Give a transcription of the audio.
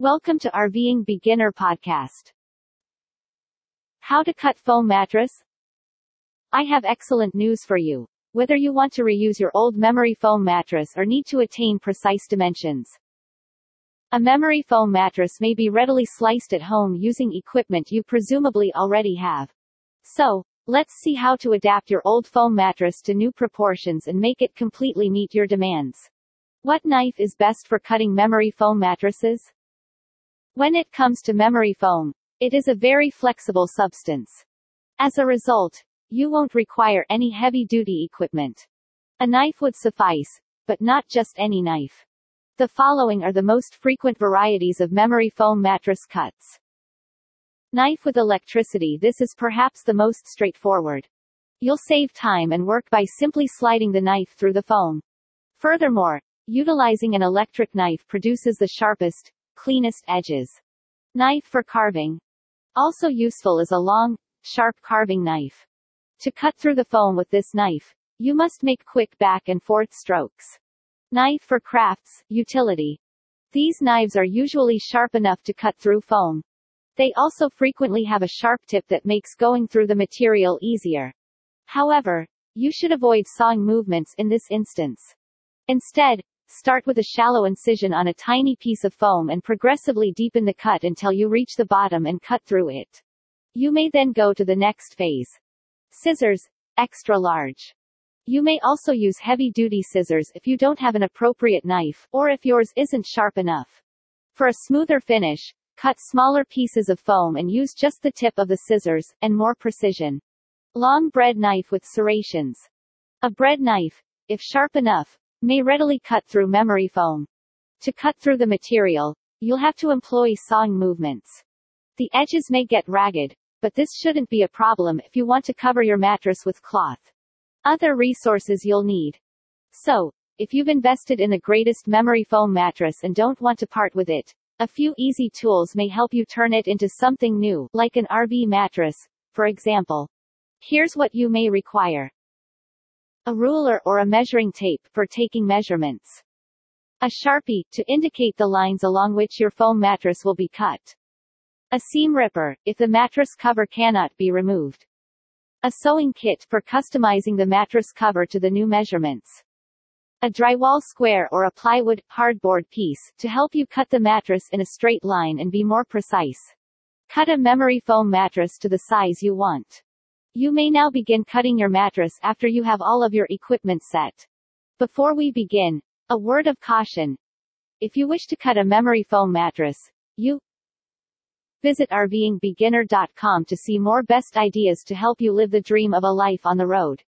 Welcome to RVing Beginner Podcast. How to cut foam mattress? I have excellent news for you. Whether you want to reuse your old memory foam mattress or need to attain precise dimensions. A memory foam mattress may be readily sliced at home using equipment you presumably already have. So, let's see how to adapt your old foam mattress to new proportions and make it completely meet your demands. What knife is best for cutting memory foam mattresses? When it comes to memory foam, it is a very flexible substance. As a result, you won't require any heavy-duty equipment. A knife would suffice, but not just any knife. The following are the most frequent varieties of memory foam mattress cuts. Knife with electricity This is perhaps the most straightforward. You'll save time and work by simply sliding the knife through the foam. Furthermore, utilizing an electric knife produces the sharpest, cleanest edges. Knife for carving. Also useful is a long, sharp carving knife. To cut through the foam with this knife, you must make quick back and forth strokes. Knife for crafts, utility. These knives are usually sharp enough to cut through foam. They also frequently have a sharp tip that makes going through the material easier. However, you should avoid sawing movements in this instance. Instead, Start with a shallow incision on a tiny piece of foam and progressively deepen the cut until you reach the bottom and cut through it. You may then go to the next phase. Scissors, extra large. You may also use heavy-duty scissors if you don't have an appropriate knife, or if yours isn't sharp enough. For a smoother finish, cut smaller pieces of foam and use just the tip of the scissors, and more precision. Long bread knife with serrations. A bread knife, if sharp enough, may readily cut through memory foam. To cut through the material, you'll have to employ sawing movements. The edges may get ragged, but this shouldn't be a problem if you want to cover your mattress with cloth. Other resources you'll need. So, if you've invested in the greatest memory foam mattress and don't want to part with it, a few easy tools may help you turn it into something new, like an RV mattress, for example. Here's what you may require. A ruler or a measuring tape for taking measurements. A sharpie, to indicate the lines along which your foam mattress will be cut. A seam ripper, if the mattress cover cannot be removed. A sewing kit for customizing the mattress cover to the new measurements. A drywall square or a plywood, hardboard piece, to help you cut the mattress in a straight line and be more precise. Cut a memory foam mattress to the size you want. You may now begin cutting your mattress after you have all of your equipment set. Before we begin, a word of caution. If you wish to cut a memory foam mattress, you visit RVingBeginner.com to see more best ideas to help you live the dream of a life on the road.